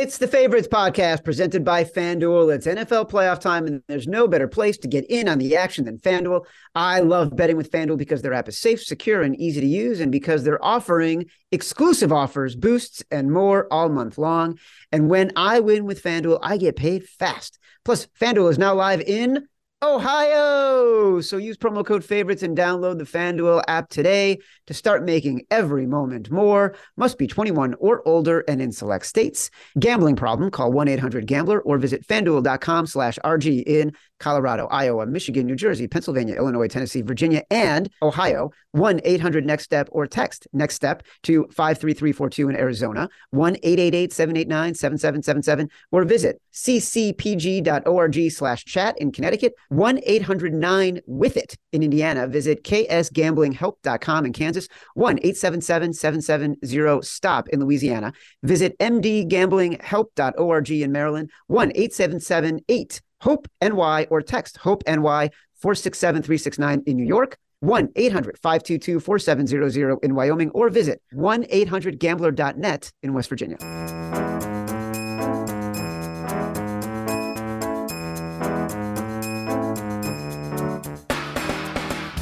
It's the Favorites podcast presented by FanDuel. It's NFL playoff time, and there's no better place to get in on the action than FanDuel. I love betting with FanDuel because their app is safe, secure, and easy to use, and because they're offering exclusive offers, boosts, and more all month long. And when I win with FanDuel, I get paid fast. Plus, FanDuel is now live in Ohio. So use promo code favorites and download the FanDuel app today to start making every moment more. Must be 21 or older and in select states. Gambling problem, call 1-800-GAMBLER or visit fanduel.com slash RG in Colorado, Iowa, Michigan, New Jersey, Pennsylvania, Illinois, Tennessee, Virginia, and Ohio. 1-800-NEXT-STEP or text NEXT STEP to 53342 in Arizona, 1-888-789-7777 or visit ccpg.org slash chat in Connecticut, 1-800-9-WITH-IT in Indiana. Visit ksgamblinghelp.com in Kansas, 1-877-770-STOP in Louisiana. Visit mdgamblinghelp.org in Maryland, 1-877-8 Hope NY or text Hope NY 467 369 in New York, 1 800 522 4700 in Wyoming, or visit 1 800 gambler.net in West Virginia.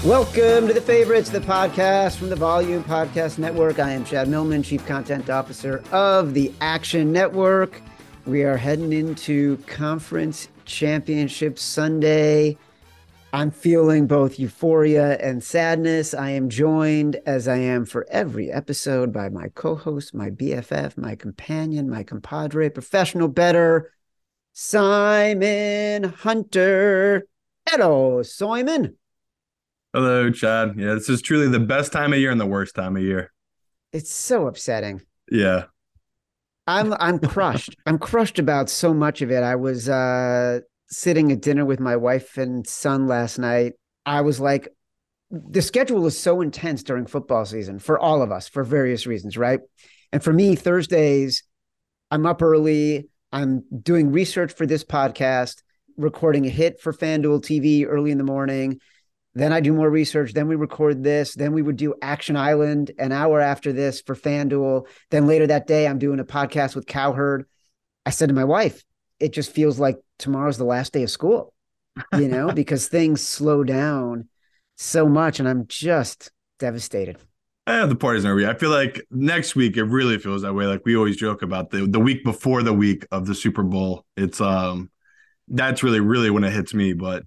Welcome to the favorites, the podcast from the Volume Podcast Network. I am Chad Millman, Chief Content Officer of the Action Network. We are heading into conference championship Sunday. I'm feeling both euphoria and sadness. I am joined, as I am for every episode, by my co host, my BFF, my companion, my compadre, professional bettor, Simon Hunter. Hello, Simon. Hello, Chad. Yeah, this is truly the best time of year and the worst time of year. It's so upsetting. Yeah. I'm I'm crushed. I'm crushed about so much of it. I was uh sitting at dinner with my wife and son last night. I was like the schedule is so intense during football season for all of us for various reasons, right? And for me, Thursdays, I'm up early. I'm doing research for this podcast, recording a hit for FanDuel TV early in the morning. Then I do more research. Then we record this. Then we would do Action Island an hour after this for FanDuel. Then later that day, I'm doing a podcast with Cowherd. I said to my wife, it just feels like tomorrow's the last day of school, you know, because things slow down so much. And I'm just devastated. I have the party's never. I feel like next week it really feels that way. Like we always joke about the the week before the week of the Super Bowl. It's um that's really really when it hits me. But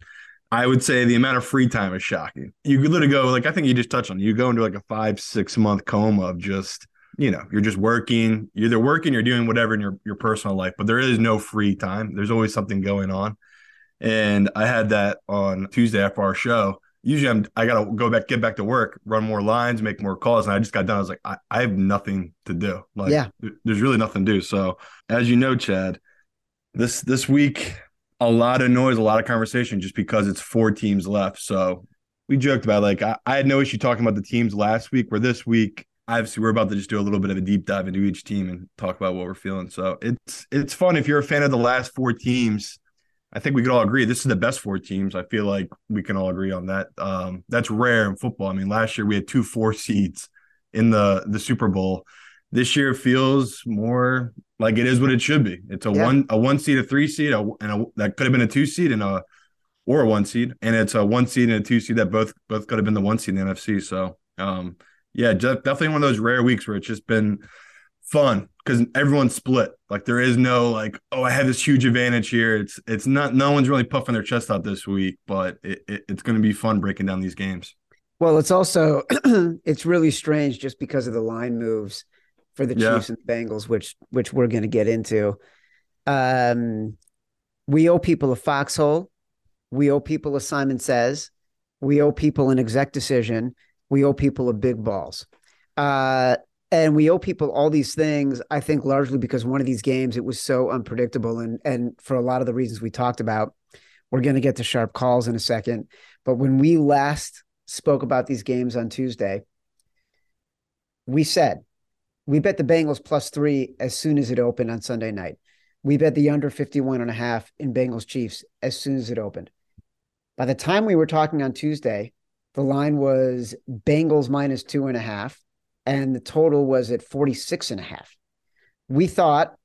I would say the amount of free time is shocking. You could literally go like I think you just touched on. You go into like a five six month coma of just you know you're just working. You're either working, you're doing whatever in your your personal life, but there is no free time. There's always something going on. And I had that on Tuesday after our show. Usually I'm I gotta go back, get back to work, run more lines, make more calls. And I just got done. I was like, I, I have nothing to do. Like yeah. there's really nothing to do. So as you know, Chad, this this week a lot of noise, a lot of conversation just because it's four teams left. So we joked about like I, I, had no issue talking about the teams last week. Where this week, obviously, we're about to just do a little bit of a deep dive into each team and talk about what we're feeling. So it's it's fun if you're a fan of the last four teams. I think we could all agree this is the best four teams. I feel like we can all agree on that. Um, that's rare in football. I mean, last year we had two four seeds in the the Super Bowl this year feels more like it is what it should be. It's a yeah. one a one seed, a three seed, a, and a, that could have been a two seed and a or a one seed, and it's a one seed and a two seed that both both could have been the one seed in the NFC. So um, yeah, definitely one of those rare weeks where it's just been fun because everyone's split. Like there is no like, oh, I have this huge advantage here. It's it's not no one's really puffing their chest out this week, but it, it, it's going to be fun breaking down these games. Well, it's also it's really strange just because of the line moves for the yeah. Chiefs and the Bengals, which which we're going to get into. Um, we owe people a foxhole. We owe people a Simon Says. We owe people an exec decision. We owe people a big balls. Uh, and we owe people all these things, I think largely because one of these games, it was so unpredictable. And, and for a lot of the reasons we talked about, we're going to get to sharp calls in a second. But when we last spoke about these games on Tuesday, we said we bet the Bengals plus three as soon as it opened on Sunday night. We bet the under 51 and a half in Bengals Chiefs as soon as it opened. By the time we were talking on Tuesday, the line was Bengals minus two and a half, and the total was at 46 and a half. We thought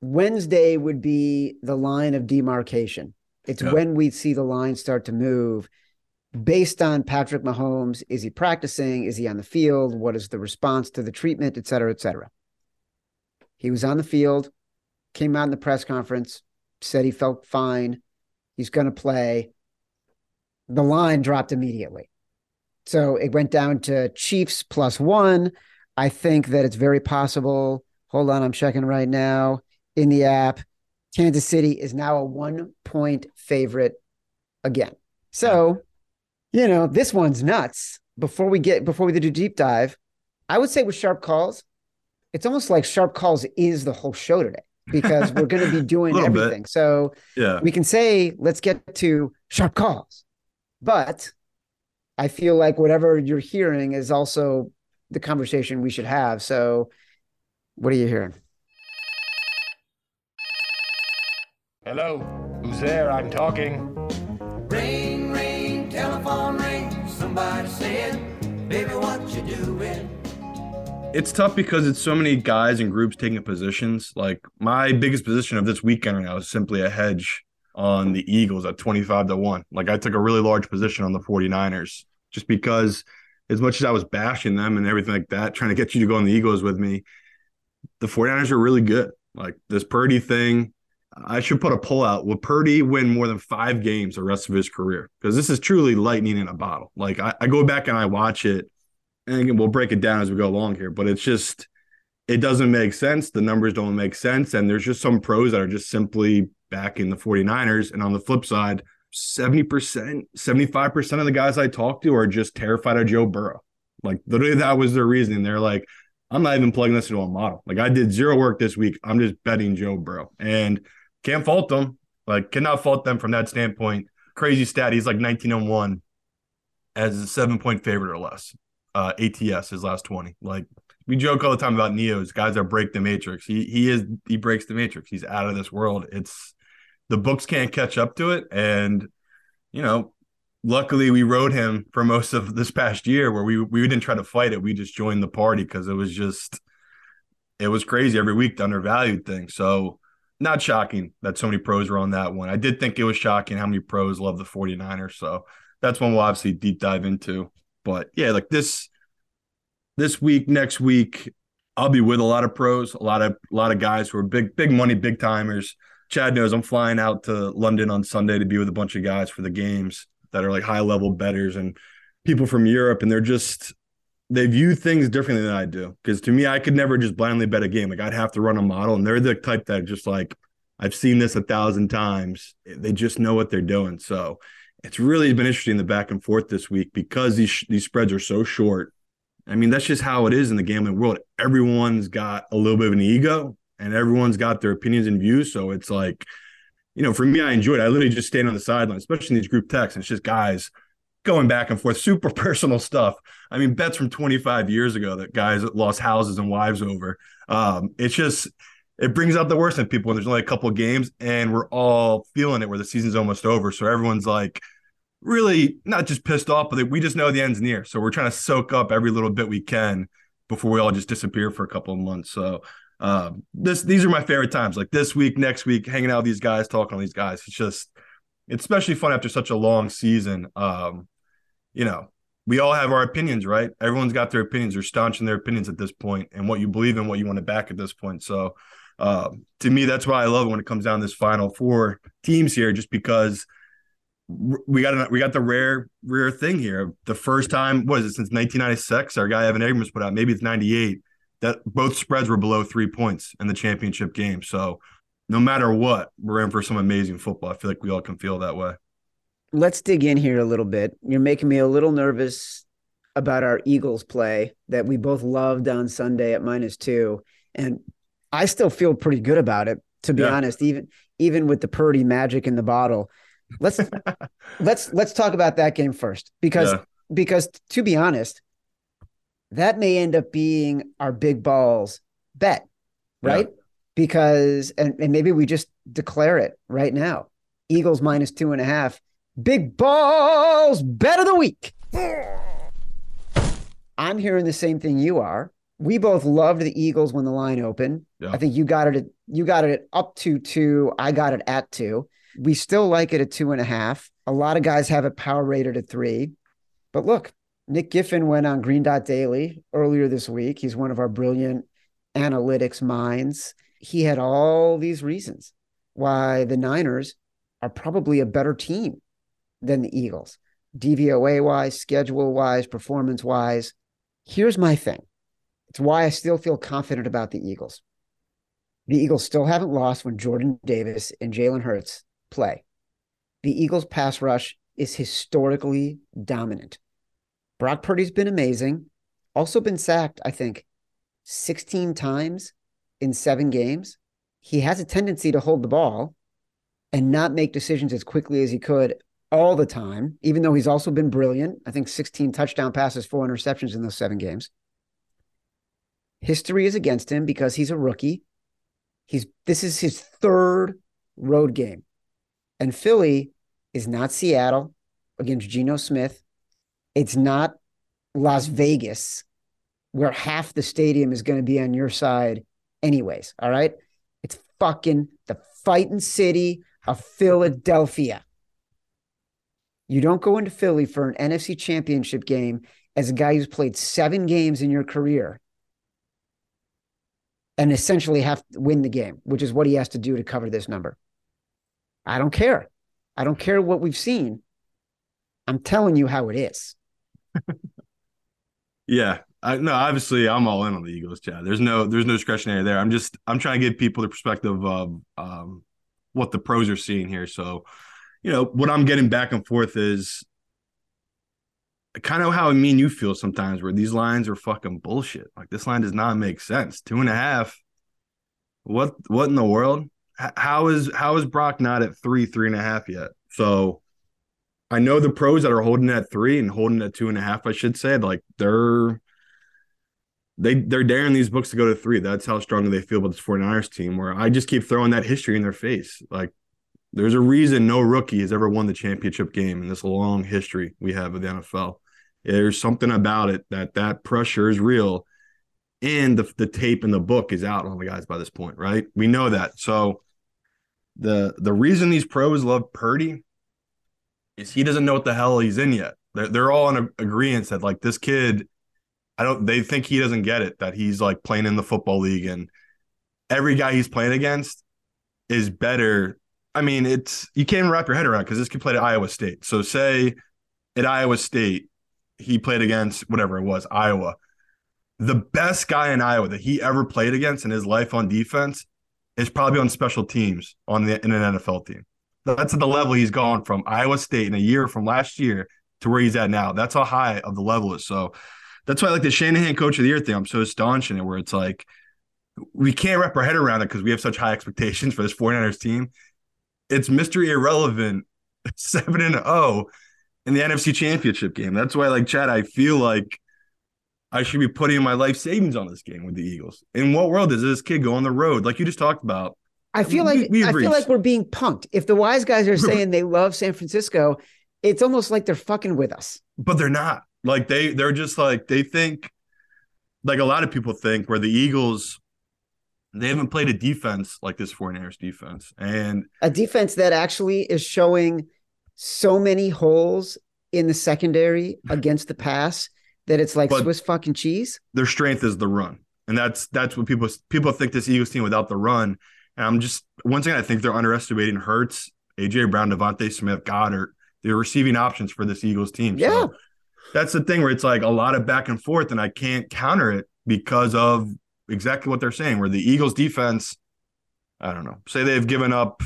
Wednesday would be the line of demarcation. It's when we see the line start to move based on Patrick Mahomes. Is he practicing? Is he on the field? What is the response to the treatment, et cetera, et cetera? He was on the field, came out in the press conference, said he felt fine. He's going to play. The line dropped immediately. So it went down to Chiefs plus one. I think that it's very possible. Hold on, I'm checking right now in the app. Kansas City is now a one point favorite again. So, you know, this one's nuts. Before we get before we do deep dive, I would say with sharp calls, it's almost like sharp calls is the whole show today because we're going to be doing everything. Bit. So yeah. we can say, let's get to sharp calls. But I feel like whatever you're hearing is also the conversation we should have. So what are you hearing? Hello, who's there? I'm talking. Baby, what you doing? it's tough because it's so many guys and groups taking positions. Like my biggest position of this weekend right now is simply a hedge on the Eagles at 25 to 1. Like I took a really large position on the 49ers just because as much as I was bashing them and everything like that, trying to get you to go on the Eagles with me, the 49ers are really good. Like this Purdy thing, I should put a pull out. Will Purdy win more than five games the rest of his career? Because this is truly lightning in a bottle. Like I, I go back and I watch it and we'll break it down as we go along here, but it's just it doesn't make sense. The numbers don't make sense. And there's just some pros that are just simply backing the 49ers. And on the flip side, 70%, 75% of the guys I talk to are just terrified of Joe Burrow. Like literally that was their reasoning. They're like, I'm not even plugging this into a model. Like I did zero work this week. I'm just betting Joe Burrow. And can't fault them. Like cannot fault them from that standpoint. Crazy stat. He's like 1901 as a seven point favorite or less uh, ATS his last 20. Like we joke all the time about Neos, guys that break the matrix. He he is he breaks the matrix. He's out of this world. It's the books can't catch up to it. And you know, luckily we rode him for most of this past year where we we didn't try to fight it. We just joined the party because it was just it was crazy every week the undervalued thing. So not shocking that so many pros were on that one. I did think it was shocking how many pros love the 49ers. So that's one we'll obviously deep dive into. But yeah, like this this week, next week, I'll be with a lot of pros, a lot of a lot of guys who are big, big money, big timers. Chad knows I'm flying out to London on Sunday to be with a bunch of guys for the games that are like high level bettors and people from Europe, and they're just they view things differently than I do. Because to me, I could never just blindly bet a game. Like I'd have to run a model, and they're the type that just like I've seen this a thousand times. They just know what they're doing. So it's really been interesting the back and forth this week because these these spreads are so short. I mean, that's just how it is in the gambling world. Everyone's got a little bit of an ego and everyone's got their opinions and views. So it's like, you know, for me, I enjoy it. I literally just stand on the sideline, especially in these group texts. And it's just guys going back and forth, super personal stuff. I mean, bets from 25 years ago that guys lost houses and wives over. Um, it's just, it brings out the worst in people when there's only a couple games and we're all feeling it where the season's almost over. So everyone's like really not just pissed off, but we just know the end's near. So we're trying to soak up every little bit we can before we all just disappear for a couple of months. So um, this these are my favorite times. Like this week, next week, hanging out with these guys, talking to these guys. It's just it's especially fun after such a long season. Um, you know, we all have our opinions, right? Everyone's got their opinions. They're staunch in their opinions at this point and what you believe in, what you want to back at this point. So um, to me, that's why I love it when it comes down to this final four teams here, just because we got we got the rare rare thing here. The first time was it since 1996? Our guy Evan Abrams put out maybe it's 98 that both spreads were below three points in the championship game. So no matter what, we're in for some amazing football. I feel like we all can feel that way. Let's dig in here a little bit. You're making me a little nervous about our Eagles play that we both loved on Sunday at minus two. And I still feel pretty good about it, to be yeah. honest, even even with the Purdy magic in the bottle. Let's let's let's talk about that game first. Because yeah. because to be honest, that may end up being our big balls bet, right? Yeah. Because and, and maybe we just declare it right now. Eagles minus two and a half. Big balls bet of the week. I'm hearing the same thing you are. we both loved the Eagles when the line opened. Yeah. I think you got it at, you got it up to two. I got it at two. We still like it at two and a half. A lot of guys have it power rated at three. But look, Nick Giffen went on Green Dot Daily earlier this week. He's one of our brilliant analytics minds. He had all these reasons why the Niners are probably a better team than the Eagles, DVOA wise, schedule wise, performance wise. Here's my thing it's why I still feel confident about the Eagles. The Eagles still haven't lost when Jordan Davis and Jalen Hurts play. The Eagles' pass rush is historically dominant. Brock Purdy's been amazing, also been sacked, I think, 16 times in seven games. He has a tendency to hold the ball and not make decisions as quickly as he could all the time, even though he's also been brilliant. I think 16 touchdown passes, four interceptions in those seven games. History is against him because he's a rookie. He's this is his third road game. And Philly is not Seattle against Geno Smith. It's not Las Vegas, where half the stadium is going to be on your side, anyways. All right. It's fucking the fighting city of Philadelphia. You don't go into Philly for an NFC championship game as a guy who's played seven games in your career and essentially have to win the game, which is what he has to do to cover this number. I don't care. I don't care what we've seen. I'm telling you how it is. yeah. I no, obviously I'm all in on the Eagles, Chad. There's no there's no discretionary there. I'm just I'm trying to give people the perspective of um, what the pros are seeing here. So, you know, what I'm getting back and forth is kind of how I mean you feel sometimes where these lines are fucking bullshit. Like this line does not make sense. Two and a half. What what in the world? How is how is Brock not at three, three and a half yet? So I know the pros that are holding at three and holding at two and a half, I should say, like they're they they're daring these books to go to three. That's how strongly they feel about this 49ers team, where I just keep throwing that history in their face. Like there's a reason no rookie has ever won the championship game in this long history we have of the NFL. There's something about it that that pressure is real, and the the tape in the book is out on the guys by this point, right? We know that. So the the reason these pros love Purdy is he doesn't know what the hell he's in yet. They're they're all in agreement that like this kid, I don't. They think he doesn't get it that he's like playing in the football league and every guy he's playing against is better. I mean, it's you can't wrap your head around because this kid played at Iowa State. So say at Iowa State, he played against whatever it was, Iowa. The best guy in Iowa that he ever played against in his life on defense is probably on special teams on the in an NFL team. That's at the level he's gone from Iowa State in a year from last year to where he's at now. That's how high of the level is. So that's why I like the Shanahan coach of the year thing. I'm so staunch in it where it's like we can't wrap our head around it because we have such high expectations for this 49ers team. It's mystery irrelevant, 7 and 0 in the NFC Championship game. That's why, like Chad, I feel like I should be putting my life savings on this game with the Eagles. In what world does this kid go on the road, like you just talked about? I feel like we, I feel like we're being punked. If the wise guys are saying they love San Francisco, it's almost like they're fucking with us. But they're not. Like they they're just like they think like a lot of people think where the Eagles they haven't played a defense like this 49ers defense. And a defense that actually is showing so many holes in the secondary against the pass that it's like Swiss fucking cheese. Their strength is the run. And that's that's what people people think this Eagles team without the run. And I'm just once again, I think they're underestimating Hurts, AJ Brown, DeVonta Smith, Goedert. They're receiving options for this Eagles team. Yeah. So that's the thing where it's like a lot of back and forth, and I can't counter it because of exactly what they're saying, where the Eagles defense, I don't know, say they've given up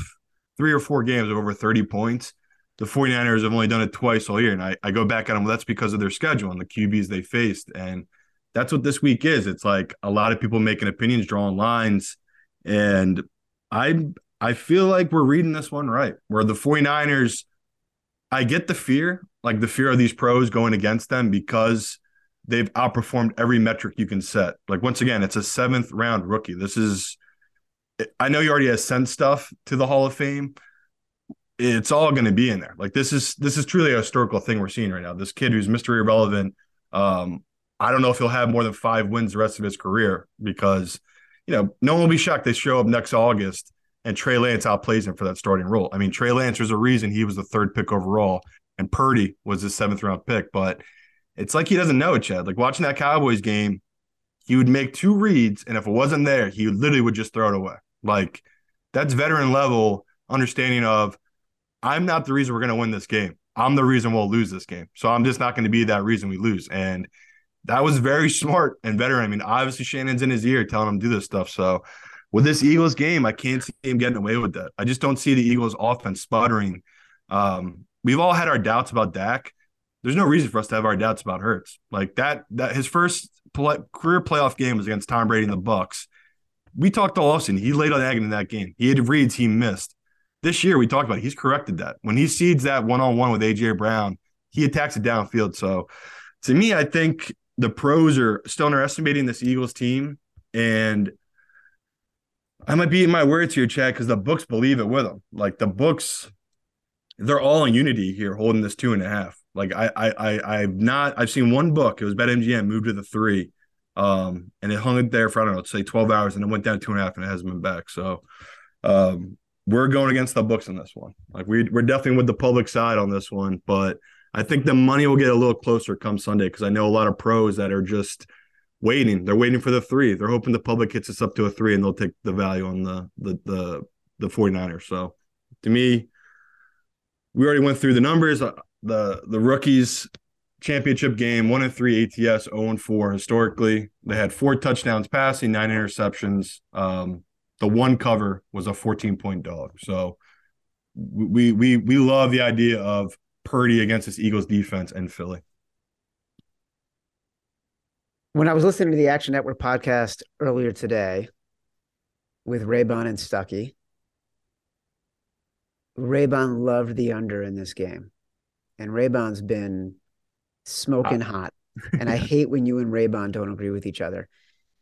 three or four games of over 30 points. The 49ers have only done it twice all year. And I, I go back at them, well, that's because of their schedule and the QBs they faced. And that's what this week is. It's like a lot of people making opinions, drawing lines. And I I feel like we're reading this one right. Where the 49ers, I get the fear, like the fear of these pros going against them because they've outperformed every metric you can set. Like once again, it's a seventh round rookie. This is I know you already have sent stuff to the Hall of Fame. It's all going to be in there. Like this is this is truly a historical thing we're seeing right now. This kid who's mystery irrelevant, um, I don't know if he'll have more than five wins the rest of his career because, you know, no one will be shocked they show up next August and Trey Lance outplays him for that starting role. I mean, Trey Lance, there's a reason he was the third pick overall and Purdy was his seventh round pick, but it's like he doesn't know it, Chad. Like watching that Cowboys game, he would make two reads, and if it wasn't there, he literally would just throw it away. Like that's veteran level understanding of I'm not the reason we're going to win this game. I'm the reason we'll lose this game. So I'm just not going to be that reason we lose. And that was very smart and veteran. I mean, obviously Shanahan's in his ear telling him to do this stuff. So with this Eagles game, I can't see him getting away with that. I just don't see the Eagles offense sputtering. Um, we've all had our doubts about Dak. There's no reason for us to have our doubts about Hurts. Like that, that his first play, career playoff game was against Tom Brady and the Bucs. We talked all offseason. He laid on egg in that game. He had reads he missed. This year we talked about it. he's corrected that. When he seeds that one on one with AJ Brown, he attacks it downfield. So to me, I think the pros are still underestimating this Eagles team. And I might be eating my words here, Chad, because the books believe it with them. Like the books, they're all in unity here, holding this two and a half. Like I, I, I, I've not. I've seen one book. It was BetMGM moved to the three, um, and it hung it there for I don't know, say twelve hours, and it went down two and a half, and it hasn't been back. So, um, we're going against the books on this one. Like we, we're definitely with the public side on this one, but I think the money will get a little closer come Sunday because I know a lot of pros that are just waiting. They're waiting for the three. They're hoping the public hits us up to a three and they'll take the value on the the the the 49ers. So to me, we already went through the numbers. The the rookies championship game, one and three ATS, 0 and 4 historically. They had four touchdowns passing, nine interceptions. Um, the one cover was a 14 point dog. So we we we love the idea of Purdy against this Eagles defense and Philly. When I was listening to the Action Network podcast earlier today with Raybon and Stuckey, Raybon loved the under in this game. And Raybon's been smoking uh. hot. and I hate when you and Raybon don't agree with each other.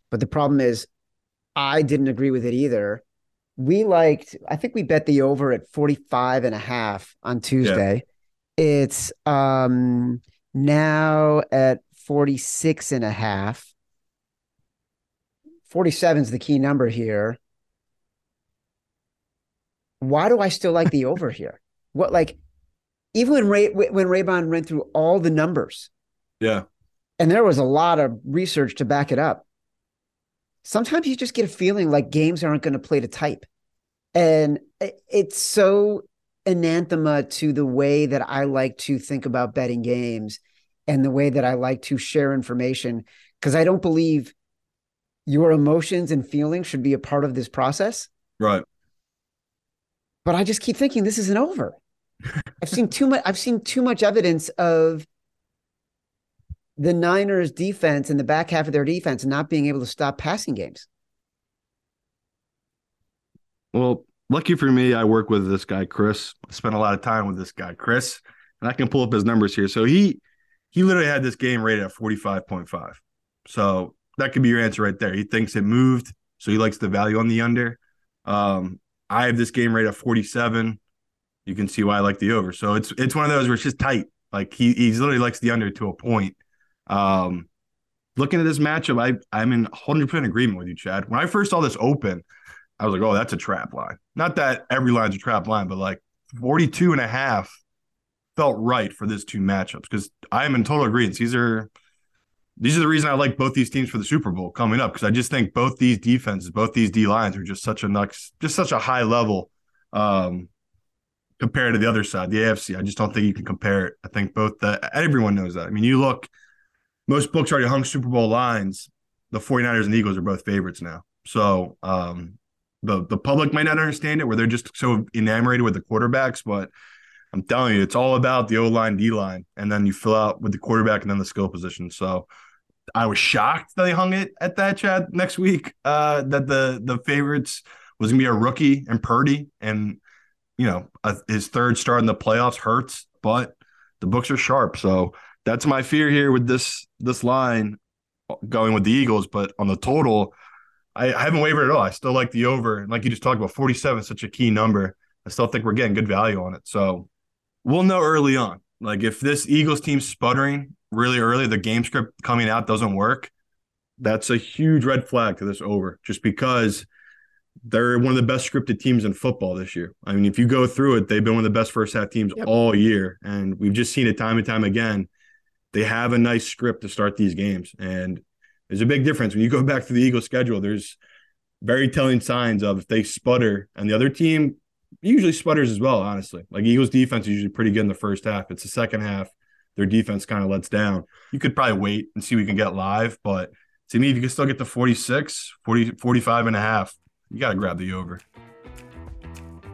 But the problem is, I didn't agree with it either. We liked, I think we bet the over at 45 and a half on Tuesday. Yeah. It's um now at 46 and a half. 47 is the key number here why do I still like the over here? What like even when Ray when Raybon ran through all the numbers, yeah, and there was a lot of research to back it up. Sometimes you just get a feeling like games aren't going to play to type, and it's so anathema to the way that I like to think about betting games and the way that I like to share information because I don't believe your emotions and feelings should be a part of this process. Right but I just keep thinking this isn't over. I've seen too much. I've seen too much evidence of the Niners' defense and the back half of their defense not being able to stop passing games. Well, lucky for me, I work with this guy Chris. I spent a lot of time with this guy Chris, and I can pull up his numbers here. So he he literally had this game rated at forty five point five. So that could be your answer right there. He thinks it moved, so he likes the value on the under. Um, I have this game rate at 47. You can see why I like the over. So it's it's one of those where it's just tight. Like he he literally likes the under to a point. Um, looking at this matchup, I I'm in 100 percent agreement with you, Chad. When I first saw this open, I was like, oh, that's a trap line. Not that every line's a trap line, but like 42 and a half felt right for this two matchups because I am in total agreement. These are these are the reason I like both these teams for the Super Bowl coming up because I just think both these defenses, both these D lines are just such a next, just such a high level um, compared to the other side, the AFC. I just don't think you can compare it. I think both the everyone knows that. I mean, you look, most books already hung Super Bowl lines. The 49ers and Eagles are both favorites now. So um, the the public might not understand it where they're just so enamored with the quarterbacks, but I'm telling you, it's all about the O line, D line, and then you fill out with the quarterback and then the skill position. So I was shocked that they hung it at that Chad next week. Uh, that the the favorites was gonna be a rookie and Purdy, and you know uh, his third start in the playoffs hurts, but the books are sharp. So that's my fear here with this this line going with the Eagles. But on the total, I, I haven't wavered at all. I still like the over, and like you just talked about, forty seven, such a key number. I still think we're getting good value on it. So we'll know early on. Like if this Eagles team's sputtering really early, the game script coming out doesn't work, that's a huge red flag to this over just because they're one of the best scripted teams in football this year. I mean, if you go through it, they've been one of the best first half teams yep. all year. And we've just seen it time and time again. They have a nice script to start these games. And there's a big difference. When you go back to the Eagles schedule, there's very telling signs of if they sputter and the other team usually sputters as well, honestly. Like Eagles defense is usually pretty good in the first half. It's the second half, their defense kind of lets down. You could probably wait and see we can get live, but to me, if you can still get to 46, 40, 45 and a half, you got to grab the over.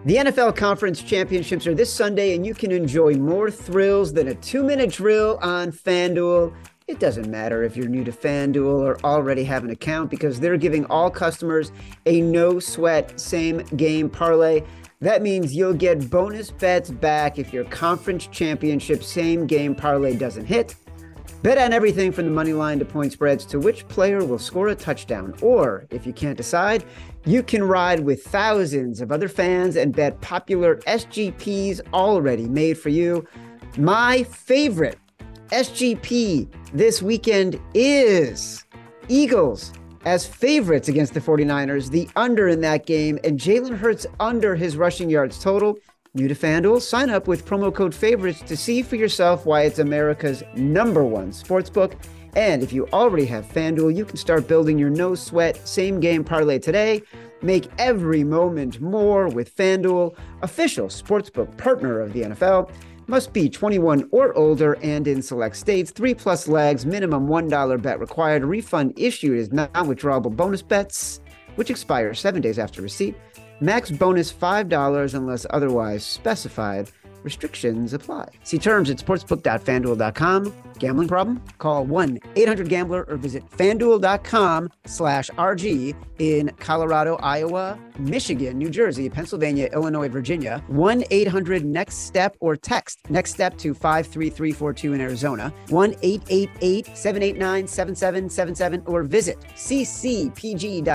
The NFL Conference Championships are this Sunday, and you can enjoy more thrills than a two minute drill on FanDuel. It doesn't matter if you're new to FanDuel or already have an account because they're giving all customers a no sweat same game parlay. That means you'll get bonus bets back if your conference championship same game parlay doesn't hit. Bet on everything from the money line to point spreads to which player will score a touchdown. Or, if you can't decide, you can ride with thousands of other fans and bet popular SGPs already made for you. My favorite SGP this weekend is Eagles as favorites against the 49ers, the under in that game, and Jalen Hurts under his rushing yards total. New to FanDuel? Sign up with promo code favorites to see for yourself why it's America's number one sportsbook. And if you already have FanDuel, you can start building your no sweat same game parlay today. Make every moment more with FanDuel, official sportsbook partner of the NFL. Must be 21 or older and in select states. Three plus legs, minimum $1 bet required. Refund issued is non withdrawable bonus bets, which expire seven days after receipt. Max bonus $5 unless otherwise specified. Restrictions apply. See terms at sportsbook.fanduel.com. Gambling problem? Call 1-800-GAMBLER or visit fanduel.com slash RG in Colorado, Iowa, Michigan, New Jersey, Pennsylvania, Illinois, Virginia. 1-800-NEXT-STEP or text NEXT STEP to 53342 in Arizona. 1-888-789-7777 or visit ccpg.org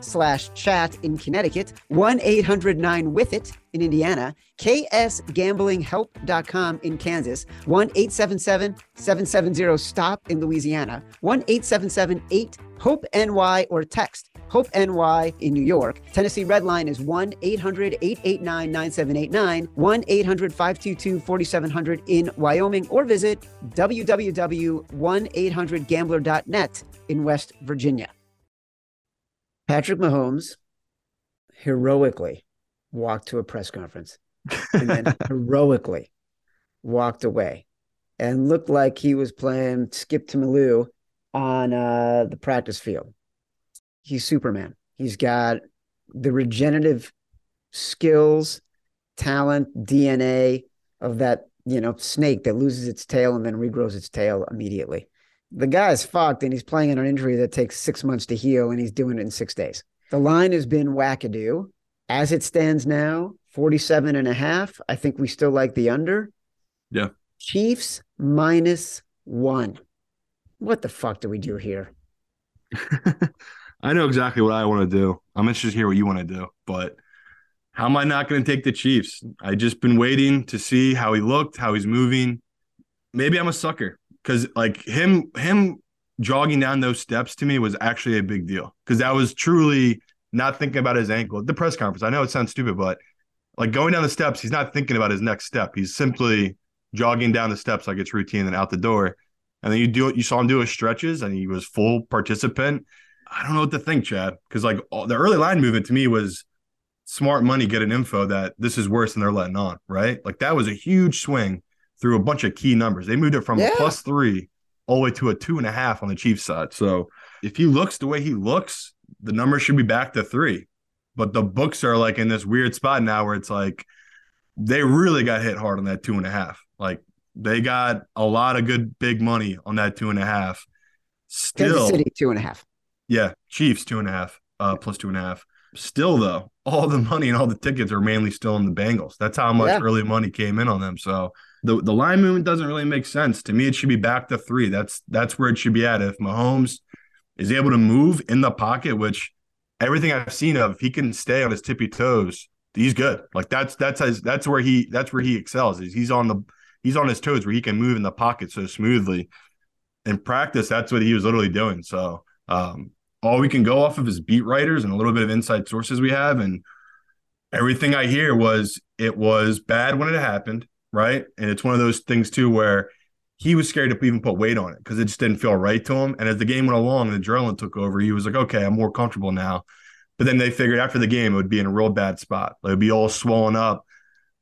slash chat in Connecticut. 1-800-9-WITH-IT in Indiana, ksgamblinghelp.com in Kansas, 1 877 770 STOP in Louisiana, 1 877 8 HOPE NY or text HOPE NY in New York. Tennessee Red Line is 1 800 889 9789, 1 800 522 4700 in Wyoming, or visit www.1800gambler.net in West Virginia. Patrick Mahomes heroically walked to a press conference and then heroically walked away and looked like he was playing skip to Maloo on uh, the practice field. He's Superman. He's got the regenerative skills, talent, DNA of that, you know, snake that loses its tail and then regrows its tail immediately. The guy's fucked and he's playing on an injury that takes six months to heal and he's doing it in six days. The line has been wackadoo. As it stands now, 47 and a half. I think we still like the under. Yeah. Chiefs minus one. What the fuck do we do here? I know exactly what I want to do. I'm interested to hear what you want to do, but how am I not going to take the Chiefs? I just been waiting to see how he looked, how he's moving. Maybe I'm a sucker because like him, him jogging down those steps to me was actually a big deal because that was truly not thinking about his ankle. The press conference, I know it sounds stupid, but like going down the steps, he's not thinking about his next step. He's simply jogging down the steps like it's routine and out the door. And then you do it, you saw him do his stretches and he was full participant. I don't know what to think, Chad, because like all, the early line movement to me was smart money getting info that this is worse than they're letting on, right? Like that was a huge swing through a bunch of key numbers. They moved it from yeah. a plus three all the way to a two and a half on the Chiefs side. So if he looks the way he looks, the number should be back to three. But the books are like in this weird spot now where it's like they really got hit hard on that two and a half. Like they got a lot of good big money on that two and a half. Still, Kansas City two and a half. Yeah, Chiefs two and a half, uh, plus two and a half. Still though, all the money and all the tickets are mainly still in the Bengals. That's how much yeah. early money came in on them. So the the line movement doesn't really make sense to me. It should be back to three. That's that's where it should be at. If Mahomes is able to move in the pocket, which everything I've seen of, he can stay on his tippy toes. He's good. Like that's that's his, that's where he that's where he excels. Is he's on the he's on his toes where he can move in the pocket so smoothly. In practice, that's what he was literally doing. So um, all we can go off of is beat writers and a little bit of inside sources we have. And everything I hear was it was bad when it happened, right? And it's one of those things too where he was scared to even put weight on it because it just didn't feel right to him. And as the game went along and the adrenaline took over, he was like, okay, I'm more comfortable now. But then they figured after the game, it would be in a real bad spot. It would be all swollen up.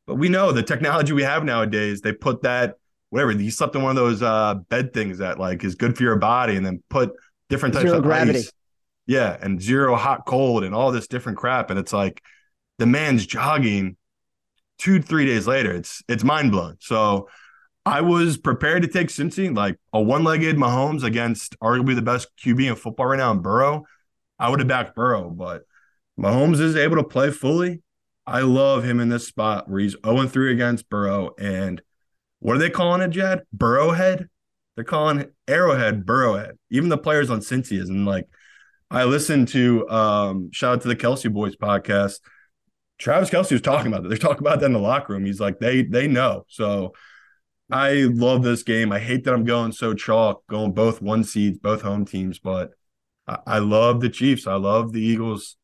But we know the technology we have nowadays, they put that, whatever, he slept in one of those uh, bed things that like is good for your body and then put different types Zero of gravity. ice. Yeah. And zero hot, cold and all this different crap. And it's like the man's jogging two, three days later. It's, it's mind blowing. So, I was prepared to take Cincy, like a one-legged Mahomes against arguably the best QB in football right now in Burrow. I would have backed Burrow, but Mahomes is able to play fully. I love him in this spot where he's 0 3 against Burrow. And what are they calling it, Jed? Burrowhead? They're calling Arrowhead, Burrowhead. Even the players on Cincy is. And like, I listened to, um, shout out to the Kelce Boys podcast. Travis Kelce was talking about that. They're talking about that in the locker room. He's like, they they know. So I love this game. I hate that I'm going so chalk, going both one seeds, both home teams, but I, I love the Chiefs. I love the Eagles.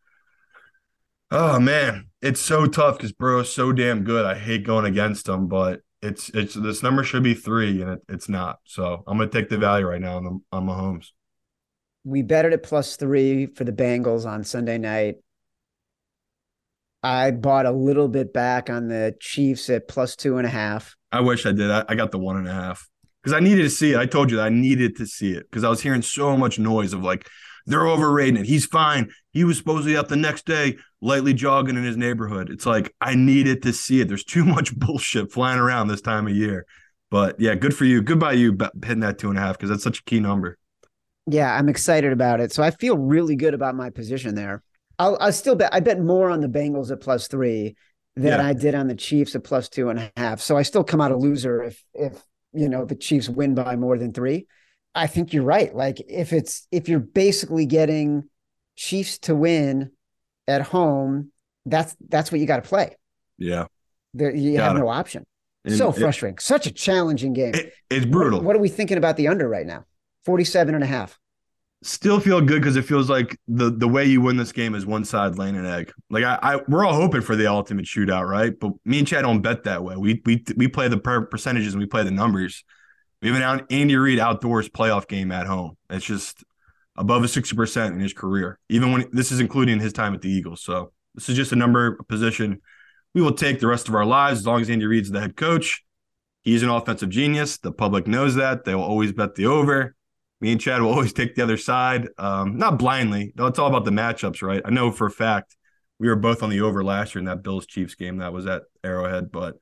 Oh man, it's so tough because Burrow's so damn good. I hate going against him, but it's it's this number should be three, and it, it's not. So I'm gonna take the value right now on the, on Mahomes. We betted at plus three for the Bengals on Sunday night. I bought a little bit back on the Chiefs at plus two and a half. I wish I did. I, I got the one and a half because I needed to see it. I told you that I needed to see it because I was hearing so much noise of like they're overrating it. He's fine. He was supposed to be out the next day, lightly jogging in his neighborhood. It's like I needed to see it. There's too much bullshit flying around this time of year. But yeah, good for you. Good by you hitting that two and a half because that's such a key number. Yeah, I'm excited about it. So I feel really good about my position there. I'll, I'll still bet. I bet more on the Bengals at plus three than Yeah. I did on the Chiefs at plus two and a half. So I still come out a loser if if you know the Chiefs win by more than three. I think you're right. Like if it's if you're basically getting Chiefs to win at home, that's that's what you got to play. Yeah. There, you Got have it. no option. And so it- frustrating. Such a challenging game. it- it's What- brutal. What, are we thinking about the under right now? 47 and a half. still feel good because it feels like the the way you win this game is one side laying an egg. Like I, I we're all hoping for the ultimate shootout, right? But me and Chad don't bet that way. We we we play the per- percentages and we play the numbers. We have an Andy Reid outdoors playoff game at home. It's just above a sixty percent in his career, even when this is including his time at the Eagles. So this is just a number a position we will take the rest of our lives as long as Andy Reid's the head coach. He's an offensive genius. The public knows that. They will always bet the over me and Chad will always take the other side, um, not blindly. though It's all about the matchups, right? I know for a fact we were both on the over last year in that Bills Chiefs game that was at Arrowhead, but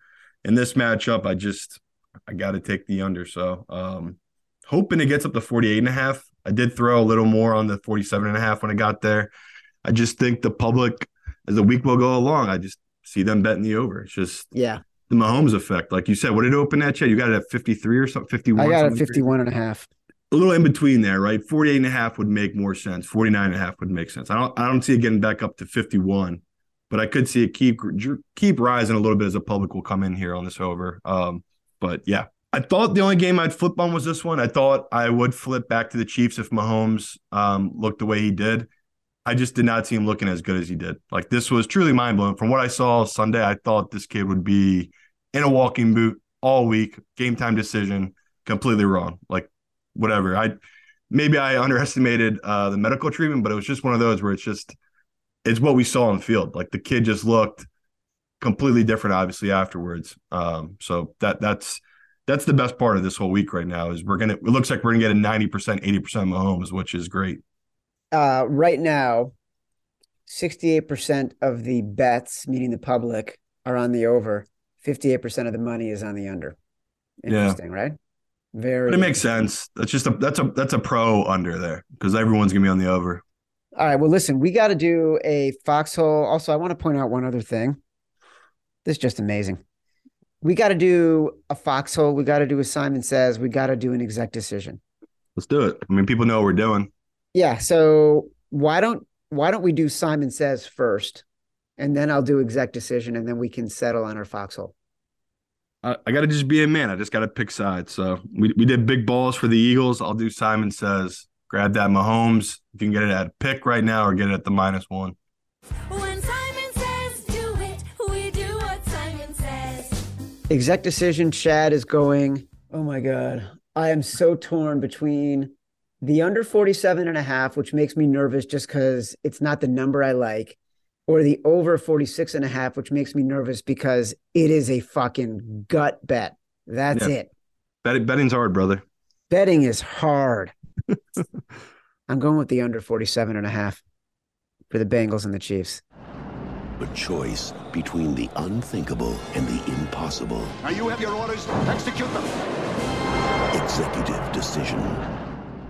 in this matchup, I just I got to take the under. So um, hoping it gets up to 48 and a half. I did throw a little more on the 47 and a half when I got there. I just think the public, as the week will go along, I just see them betting the over. It's just Yeah. the Mahomes effect. Like you said, what did it open at, Chad? You got it at 53 or something, 51? I got it something? 51 and a half. A little in between there, right? 48 and a half would make more sense. 49 and a half would make sense. I don't I don't see it getting back up to 51, but I could see it keep keep rising a little bit as the public will come in here on this over. Um, but yeah. I thought the only game I'd flip on was this one. I thought I would flip back to the Chiefs if Mahomes um, looked the way he did. I just did not see him looking as good as he did. Like this was truly mind blowing. From what I saw Sunday, I thought this kid would be in a walking boot all week, game time decision, completely wrong. Like whatever. I maybe I underestimated uh, the medical treatment, but it was just one of those where it's just it's what we saw on the field. Like the kid just looked completely different, obviously afterwards. Um, so that that's that's the best part of this whole week right now is we're gonna. It looks like we're gonna get a ninety percent, eighty percent Mahomes, which is great. Uh, right now, 68% of the bets, meaning the public, are on the over. 58% of the money is on the under. Yeah. Interesting, right? Very. But it makes sense. That's just a that's a that's a pro under there because everyone's gonna be on the over. All right. Well, listen, we got to do a foxhole. Also, I want to point out one other thing. This is just amazing. We got to do a foxhole. We got to do a Simon says. We got to do an exec decision. Let's do it. I mean, people know what we're doing. Yeah. So why don't why don't we do Simon says first, and then I'll do exec decision, and then we can settle on our foxhole. I, I got to just be a man. I just got to pick sides. So we, we did big balls for the Eagles. I'll do Simon says. Grab that Mahomes. You can get it at a pick right now or get it at the minus one. When Simon says do it, we do what Simon says. Exec decision. Chad is going. Oh my God. I am so torn between the under 47 and a half, which makes me nervous just because it's not the number I like, or the over 46 and a half, which makes me nervous because it is a fucking gut bet. That's yeah. it. Bet- betting's hard, brother. Betting is hard. I'm going with the under 47 and a half for the Bengals and the Chiefs. A choice between the unthinkable and the impossible. Now you have your orders. Execute them. Executive decision.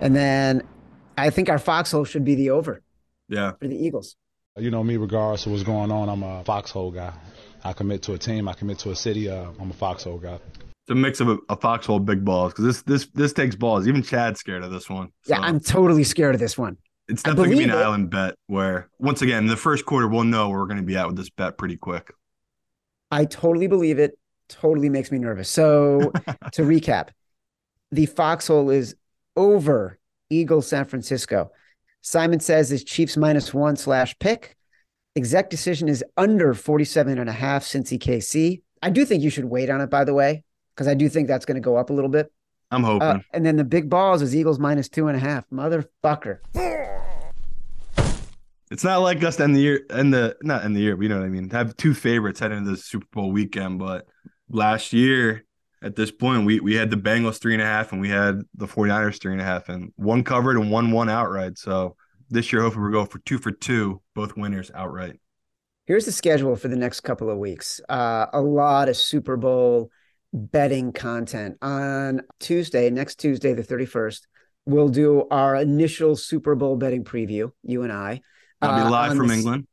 And then I think our foxhole should be the over. Yeah. For the Eagles. You know me, regardless of what's going on, I'm a foxhole guy. I commit to a team. I commit to a city. Uh, I'm a foxhole guy. It's a mix of a, a foxhole big balls because this this this takes balls. Even Chad's scared of this one. So. Yeah, I'm totally scared of this one. It's definitely gonna be an it. island bet where once again the first quarter we'll know where we're gonna be at with this bet pretty quick. I totally believe it. Totally makes me nervous. So to recap, the foxhole is over Eagles San Francisco. Simon says is Chiefs minus one slash pick. Exec decision is under 47 and a half Cincy KC. I do think you should wait on it, by the way, because I do think that's going to go up a little bit. I'm hoping. Uh, and then the big balls is Eagles minus two and a half. Motherfucker. It's not like us to end the year and the not end the year, but you know what I mean. Have two favorites heading into the Super Bowl weekend, but last year at this point, we we had the Bengals three and a half and we had the 49ers three and a half, and one covered and one one outright. So this year, hopefully, we'll go for two for two, both winners outright. Here's the schedule for the next couple of weeks. Uh, a lot of Super Bowl betting content on Tuesday, next Tuesday, the 31st. We'll do our initial Super Bowl betting preview, you and I. I'll be uh, live uh, from England.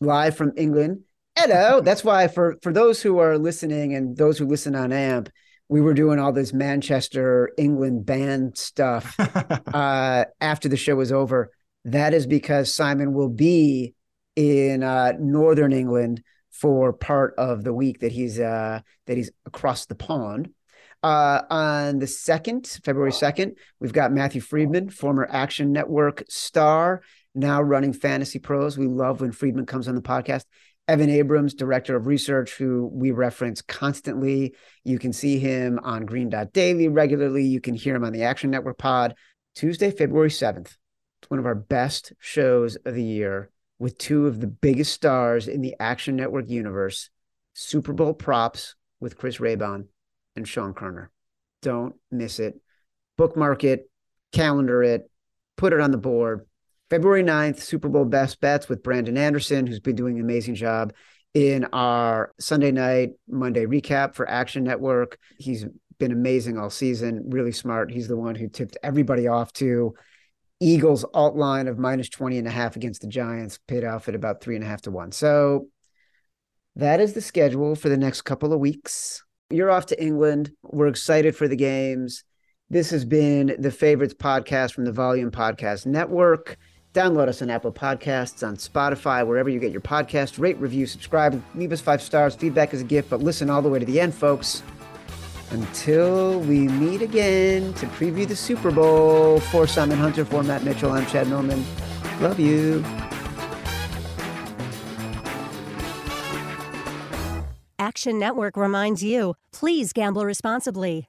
Live from England. Hello. That's why for for those who are listening and those who listen on AMP, we were doing all this Manchester, England band stuff uh, after the show was over. That is because Simon will be in uh, Northern England for part of the week that he's uh, that he's across the pond. Uh, on the second, February second, we've got Matthew Friedman, former Action Network star, now running Fantasy Pros. We love when Friedman comes on the podcast. Evan Abrams, director of research, who we reference constantly. You can see him on Green Dot Daily regularly. You can hear him on the Action Network pod. Tuesday, February 7th. It's one of our best shows of the year with two of the biggest stars in the Action Network universe Super Bowl props with Chris Raybon and Sean Koerner. Don't miss it. Bookmark it, calendar it, put it on the board February 9th, Super Bowl best bets with Brandon Anderson, who's been doing an amazing job in our Sunday night, Monday recap for Action Network. He's been amazing all season, really smart. He's the one who tipped everybody off to Eagles alt line of minus 20 and a half against the Giants, paid off at about three and a half to one. So that is the schedule for the next couple of weeks. You're off to England. We're excited for the games. This has been the Favorites podcast from the Volume Podcast Network. Download us on Apple Podcasts, on Spotify, wherever you get your podcast. Rate, review, subscribe, leave us five stars. Feedback is a gift, but listen all the way to the end, folks. Until we meet again to preview the Super Bowl for Simon Hunter, for Matt Mitchell, I'm Chad Millman. Love you. Action Network reminds you please gamble responsibly.